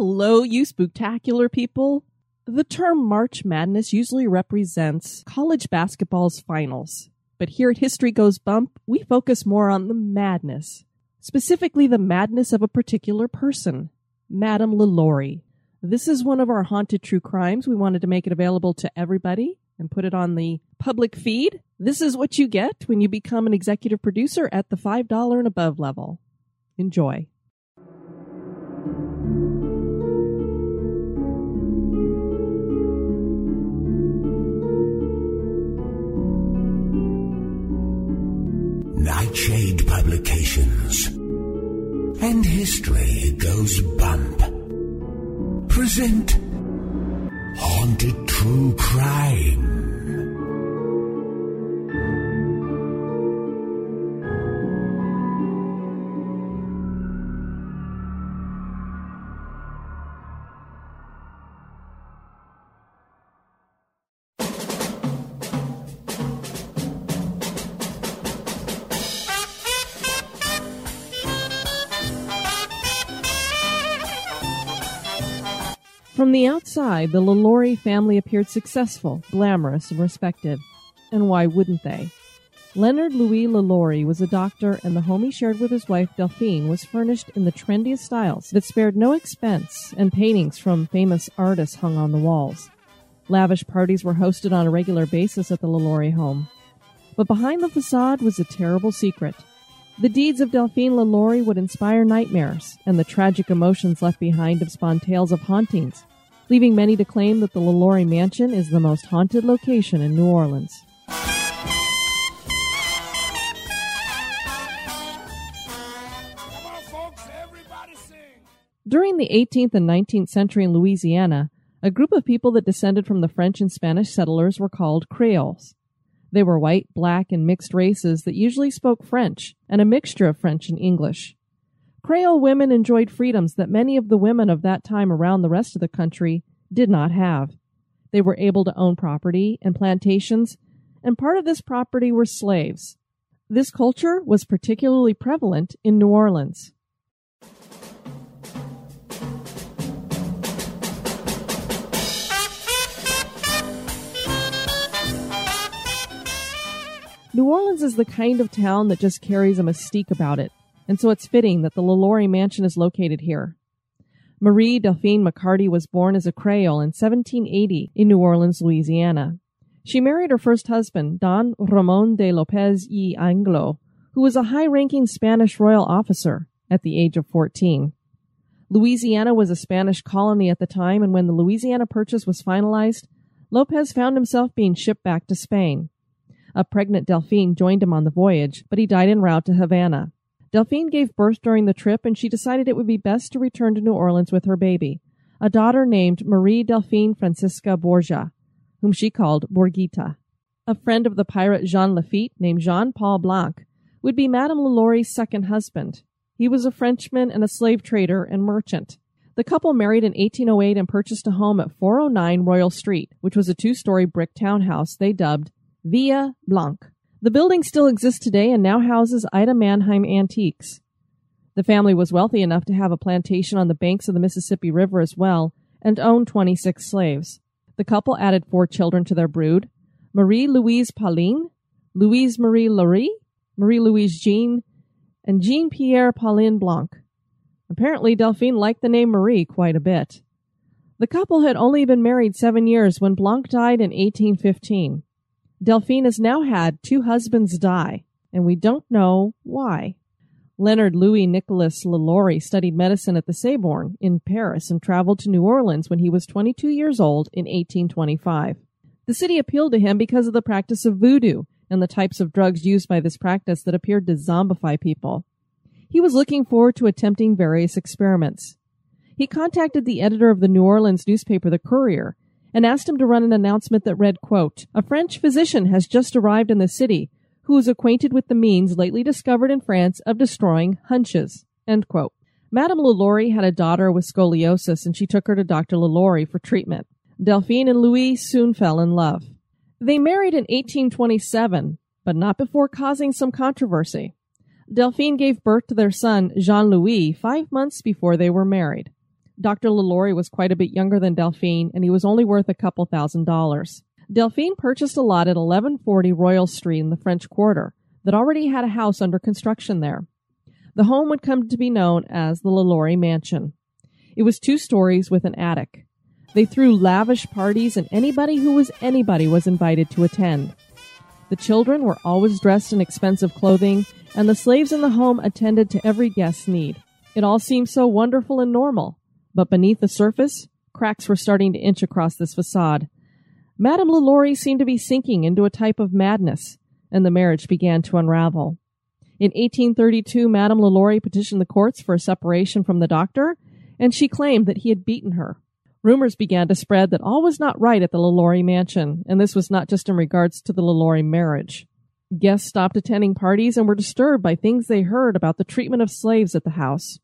Hello, you spooktacular people. The term March Madness usually represents college basketball's finals. But here at History Goes Bump, we focus more on the madness. Specifically, the madness of a particular person, Madame LaLaurie. This is one of our haunted true crimes. We wanted to make it available to everybody and put it on the public feed. This is what you get when you become an executive producer at the $5 and above level. Enjoy. From the outside, the LaLaurie family appeared successful, glamorous, and respected. And why wouldn't they? Leonard Louis LaLaurie was a doctor, and the home he shared with his wife Delphine was furnished in the trendiest styles that spared no expense, and paintings from famous artists hung on the walls. Lavish parties were hosted on a regular basis at the LaLaurie home. But behind the facade was a terrible secret. The deeds of Delphine LaLaurie would inspire nightmares, and the tragic emotions left behind have spawned tales of hauntings, leaving many to claim that the LaLaurie Mansion is the most haunted location in New Orleans. During the 18th and 19th century in Louisiana, a group of people that descended from the French and Spanish settlers were called Creoles. They were white, black, and mixed races that usually spoke French and a mixture of French and English. Creole women enjoyed freedoms that many of the women of that time around the rest of the country did not have. They were able to own property and plantations, and part of this property were slaves. This culture was particularly prevalent in New Orleans. New Orleans is the kind of town that just carries a mystique about it, and so it's fitting that the LaLaurie Mansion is located here. Marie Delphine Macarty was born as a Creole in 1780 in New Orleans, Louisiana. She married her first husband, Don Ramon de Lopez y Angulo, who was a high-ranking Spanish royal officer at the age of 14. Louisiana was a Spanish colony at the time, and when the Louisiana Purchase was finalized, Lopez found himself being shipped back to Spain. A pregnant Delphine joined him on the voyage, but he died en route to Havana. Delphine gave birth during the trip, and she decided it would be best to return to New Orleans with her baby, a daughter named Marie Delphine Francisca Borgia, whom she called Borgita. A friend of the pirate Jean Lafitte, named Jean Paul Blanc, would be Madame LaLaurie's second husband. He was a Frenchman and a slave trader and merchant. The couple married in 1808 and purchased a home at 409 Royal Street, which was a two-story brick townhouse they dubbed Villa Blanc. The building still exists today and now houses Ida Manheim Antiques. The family was wealthy enough to have a plantation on the banks of the Mississippi River as well and owned 26 slaves. The couple added four children to their brood Marie Louise Pauline, Louise Marie Laurie, Marie Louise Jean, and Jean Pierre Pauline Blanc. Apparently, Delphine liked the name Marie quite a bit. The couple had only been married seven years when Blanc died in 1815. Delphine has now had two husbands die, and we don't know why. Leonard Louis Nicolas LaLaurie studied medicine at the Sorbonne in Paris and traveled to New Orleans when he was 22 years old in 1825. The city appealed to him because of the practice of voodoo and the types of drugs used by this practice that appeared to zombify people. He was looking forward to attempting various experiments. He contacted the editor of the New Orleans newspaper The Courier and asked him to run an announcement that read, quote, A French physician has just arrived in the city who is acquainted with the means lately discovered in France of destroying hunches, end quote. Madame LaLaurie had a daughter with scoliosis and she took her to Dr. LaLaurie for treatment. Delphine and Louis soon fell in love. They married in 1827, but not before causing some controversy. Delphine gave birth to their son, Jean Louis, five months before they were married. Dr. LaLaurie was quite a bit younger than Delphine, and he was only worth a couple thousand dollars. Delphine purchased a lot at 1140 Royal Street in the French Quarter that already had a house under construction there. The home would come to be known as the LaLaurie Mansion. It was two stories with an attic. They threw lavish parties, and anybody who was anybody was invited to attend. The children were always dressed in expensive clothing, and the slaves in the home attended to every guest's need. It all seemed so wonderful and normal, but beneath the surface, cracks were starting to inch across this facade. Madame LaLaurie seemed to be sinking into a type of madness, and the marriage began to unravel. In 1832, Madame LaLaurie petitioned the courts for a separation from the doctor, and she claimed that he had beaten her. Rumors began to spread that all was not right at the LaLaurie mansion, and this was not just in regards to the LaLaurie marriage. Guests stopped attending parties and were disturbed by things they heard about the treatment of slaves at the house.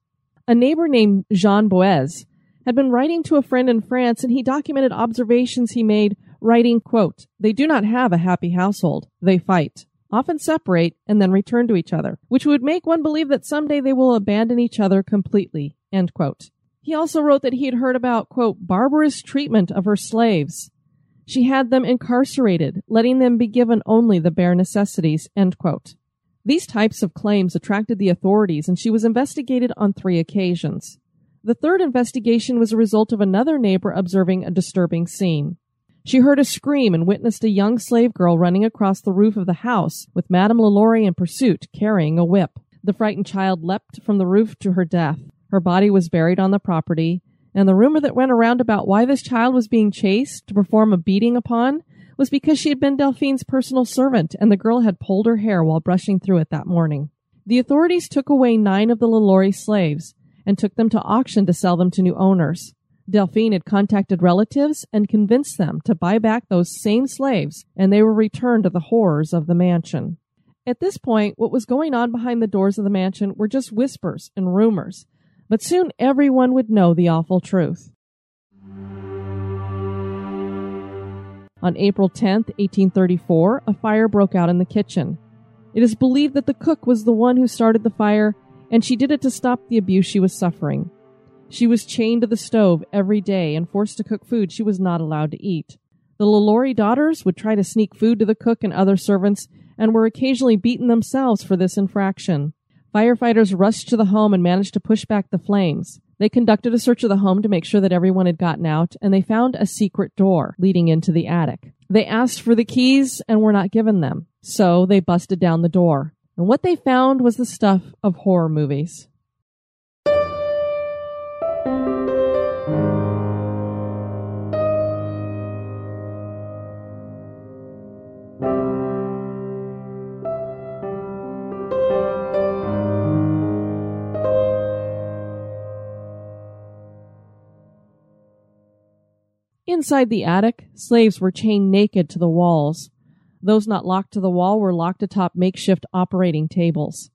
A neighbor named Jean Boez had been writing to a friend in France and he documented observations he made, writing, quote, They do not have a happy household. They fight, often separate, and then return to each other, which would make one believe that someday they will abandon each other completely, end quote. He also wrote that he had heard about, quote, barbarous treatment of her slaves. She had them incarcerated, letting them be given only the bare necessities, end quote. These types of claims attracted the authorities and she was investigated on three occasions. The third investigation was a result of another neighbor observing a disturbing scene. She heard a scream and witnessed a young slave girl running across the roof of the house with Madame LaLaurie in pursuit, carrying a whip. The frightened child leapt from the roof to her death. Her body was buried on the property, and the rumor that went around about why this child was being chased to perform a beating upon was because she had been Delphine's personal servant and the girl had pulled her hair while brushing through it that morning. The authorities took away nine of the LaLaurie slaves and took them to auction to sell them to new owners. Delphine had contacted relatives and convinced them to buy back those same slaves, and they were returned to the horrors of the mansion. At this point, what was going on behind the doors of the mansion were just whispers and rumors, but soon everyone would know the awful truth. On April 10, 1834, a fire broke out in the kitchen. It is believed that the cook was the one who started the fire, and she did it to stop the abuse she was suffering. She was chained to the stove every day and forced to cook food she was not allowed to eat. The LaLaurie daughters would try to sneak food to the cook and other servants and were occasionally beaten themselves for this infraction. Firefighters rushed to the home and managed to push back the flames. They conducted a search of the home to make sure that everyone had gotten out, and they found a secret door leading into the attic. They asked for the keys and were not given them, so they busted down the door. And what they found was the stuff of horror movies. Inside the attic, slaves were chained naked to the walls. Those not locked to the wall were locked atop makeshift operating tables.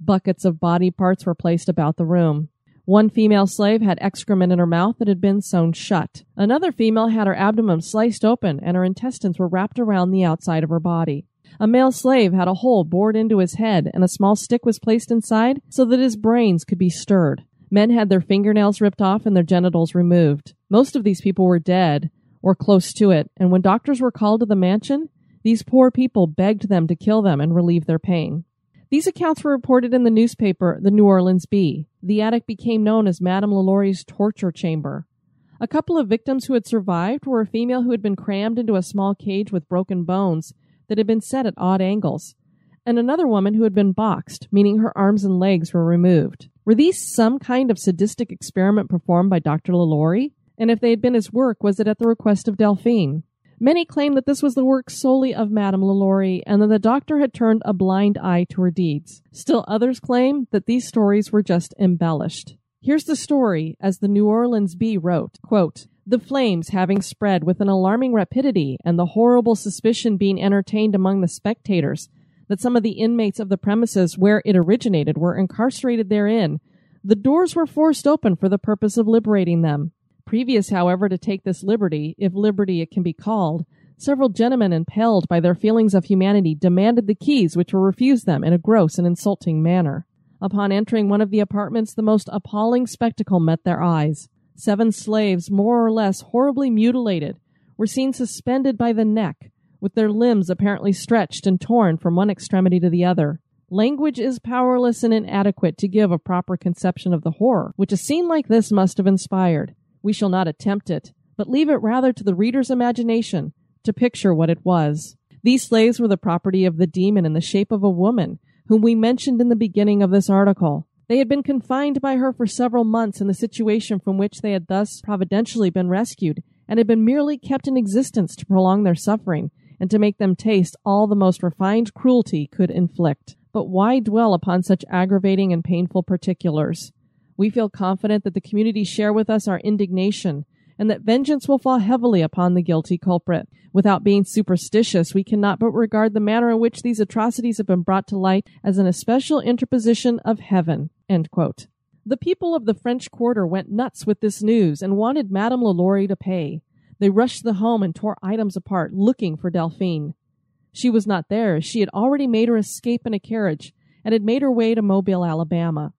Buckets of body parts were placed about the room. One female slave had excrement in her mouth that had been sewn shut. Another female had her abdomen sliced open and her intestines were wrapped around the outside of her body. A male slave had a hole bored into his head and a small stick was placed inside so that his brains could be stirred. Men had their fingernails ripped off and their genitals removed. Most of these people were dead or close to it, and when doctors were called to the mansion, these poor people begged them to kill them and relieve their pain. These accounts were reported in the newspaper, the New Orleans Bee. The attic became known as Madame LaLaurie's torture chamber. A couple of victims who had survived were a female who had been crammed into a small cage with broken bones that had been set at odd angles, and another woman who had been boxed, meaning her arms and legs were removed. Were these some kind of sadistic experiment performed by Dr. LaLaurie? And if they had been his work, was it at the request of Delphine? Many claim that this was the work solely of Madame LaLaurie and that the doctor had turned a blind eye to her deeds. Still others claim that these stories were just embellished. Here's the story as the New Orleans Bee wrote, quote, the flames having spread with an alarming rapidity and the horrible suspicion being entertained among the spectators that some of the inmates of the premises where it originated were incarcerated therein, the doors were forced open for the purpose of liberating them. Previous, however, to take this liberty, if liberty it can be called, several gentlemen impelled by their feelings of humanity demanded the keys which were refused them in a gross and insulting manner. Upon entering one of the apartments, the most appalling spectacle met their eyes. Seven slaves, more or less horribly mutilated, were seen suspended by the neck, with their limbs apparently stretched and torn from one extremity to the other. Language is powerless and inadequate to give a proper conception of the horror which a scene like this must have inspired. We shall not attempt it, but leave it rather to the reader's imagination to picture what it was. These slaves were the property of the demon in the shape of a woman, whom we mentioned in the beginning of this article. They had been confined by her for several months in the situation from which they had thus providentially been rescued, and had been merely kept in existence to prolong their suffering, and to make them taste all the most refined cruelty could inflict. But why dwell upon such aggravating and painful particulars? We feel confident that the community share with us our indignation and that vengeance will fall heavily upon the guilty culprit. Without being superstitious, we cannot but regard the manner in which these atrocities have been brought to light as an especial interposition of heaven. The people of the French Quarter went nuts with this news and wanted Madame Lalaurie to pay. They rushed the home and tore items apart, looking for Delphine. She was not there. She had already made her escape in a carriage and had made her way to Mobile, Alabama.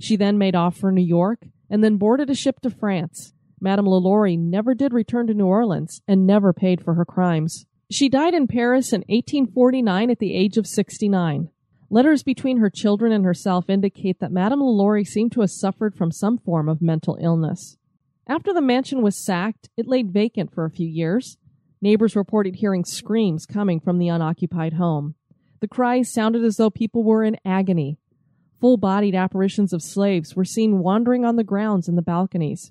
She then made off for New York and then boarded a ship to France. Madame Lalaurie never did return to New Orleans and never paid for her crimes. She died in Paris in 1849 at the age of 69. Letters between her children and herself indicate that Madame Lalaurie seemed to have suffered from some form of mental illness. After the mansion was sacked, it lay vacant for a few years. Neighbors reported hearing screams coming from the unoccupied home. The cries sounded as though people were in agony. Full bodied apparitions of slaves were seen wandering on the grounds and the balconies.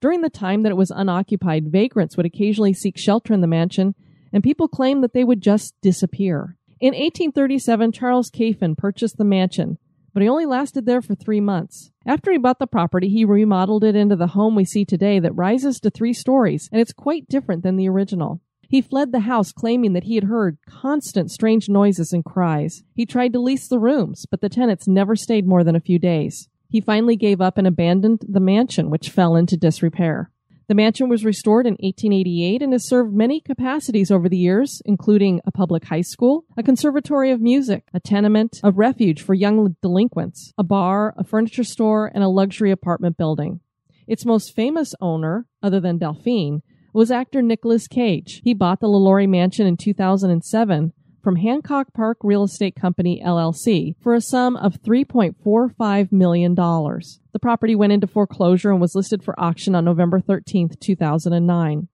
During the time that it was unoccupied, vagrants would occasionally seek shelter in the mansion, and people claimed that they would just disappear. In 1837, Charles Caffin purchased the mansion, but he only lasted there for three months. After he bought the property, he remodeled it into the home we see today that rises to three stories, and it's quite different than the original. He fled the house claiming that he had heard constant strange noises and cries. He tried to lease the rooms, but the tenants never stayed more than a few days. He finally gave up and abandoned the mansion, which fell into disrepair. The mansion was restored in 1888 and has served many capacities over the years, including a public high school, a conservatory of music, a tenement, a refuge for young delinquents, a bar, a furniture store, and a luxury apartment building. Its most famous owner, other than Delphine, was actor Nicolas Cage. He bought the Lalaurie Mansion in 2007 from Hancock Park Real Estate Company LLC for a sum of $3.45 million. The property went into foreclosure and was listed for auction on November 13, 2009.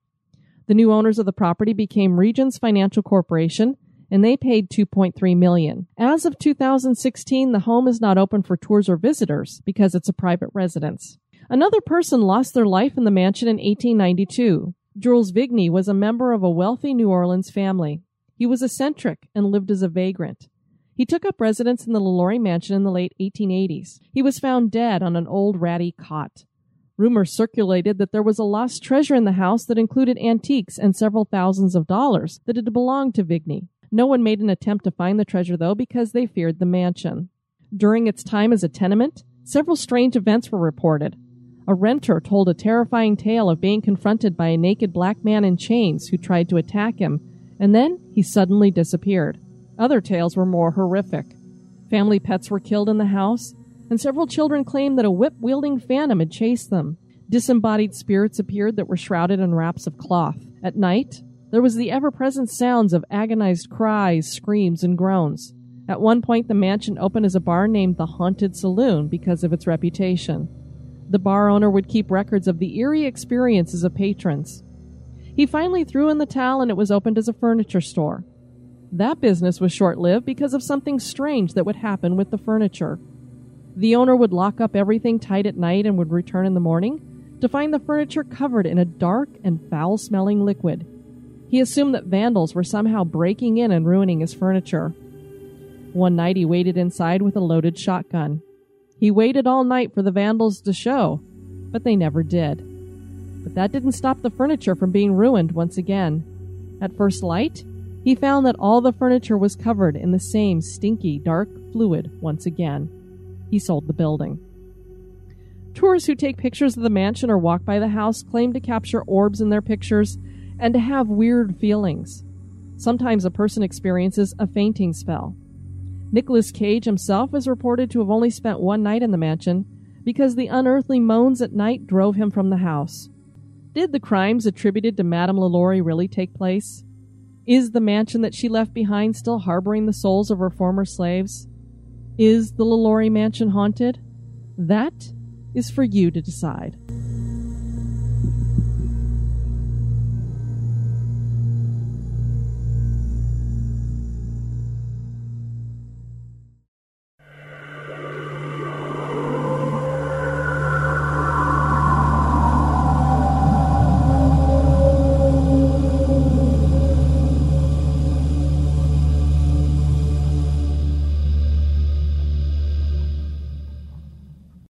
The new owners of the property became Regions Financial Corporation and they paid 2.3 million. As of 2016, the home is not open for tours or visitors because it's a private residence. Another person lost their life in the mansion in 1892. Jules Vigny was a member of a wealthy New Orleans family. He was eccentric and lived as a vagrant. He took up residence in the Lalaurie mansion in the late 1880s. He was found dead on an old ratty cot. Rumors circulated that there was a lost treasure in the house that included antiques and several thousands of dollars that had belonged to Vigny. No one made an attempt to find the treasure, though, because they feared the mansion. During its time as a tenement, several strange events were reported. A renter told a terrifying tale of being confronted by a naked black man in chains who tried to attack him and then he suddenly disappeared. Other tales were more horrific. Family pets were killed in the house, and several children claimed that a whip wielding phantom had chased them. Disembodied spirits appeared that were shrouded in wraps of cloth. At night, there was the ever present sounds of agonized cries, screams, and groans. At one point, the mansion opened as a bar named the Haunted Saloon because of its reputation. The bar owner would keep records of the eerie experiences of patrons. He finally threw in the towel and it was opened as a furniture store. That business was short lived because of something strange that would happen with the furniture. The owner would lock up everything tight at night and would return in the morning to find the furniture covered in a dark and foul smelling liquid. He assumed that vandals were somehow breaking in and ruining his furniture. One night he waited inside with a loaded shotgun. He waited all night for the vandals to show, but they never did. But that didn't stop the furniture from being ruined once again. At first light, he found that all the furniture was covered in the same stinky, dark fluid once again. He sold the building. Tourists who take pictures of the mansion or walk by the house claim to capture orbs in their pictures and to have weird feelings. Sometimes a person experiences a fainting spell. Nicolas Cage himself is reported to have only spent one night in the mansion Because the unearthly moans at night drove him from the house. Did the crimes attributed to Madame Lalaurie really take place? Is the mansion that she left behind still harboring the souls of her former slaves? Is the Lalaurie mansion haunted? That is for you to decide.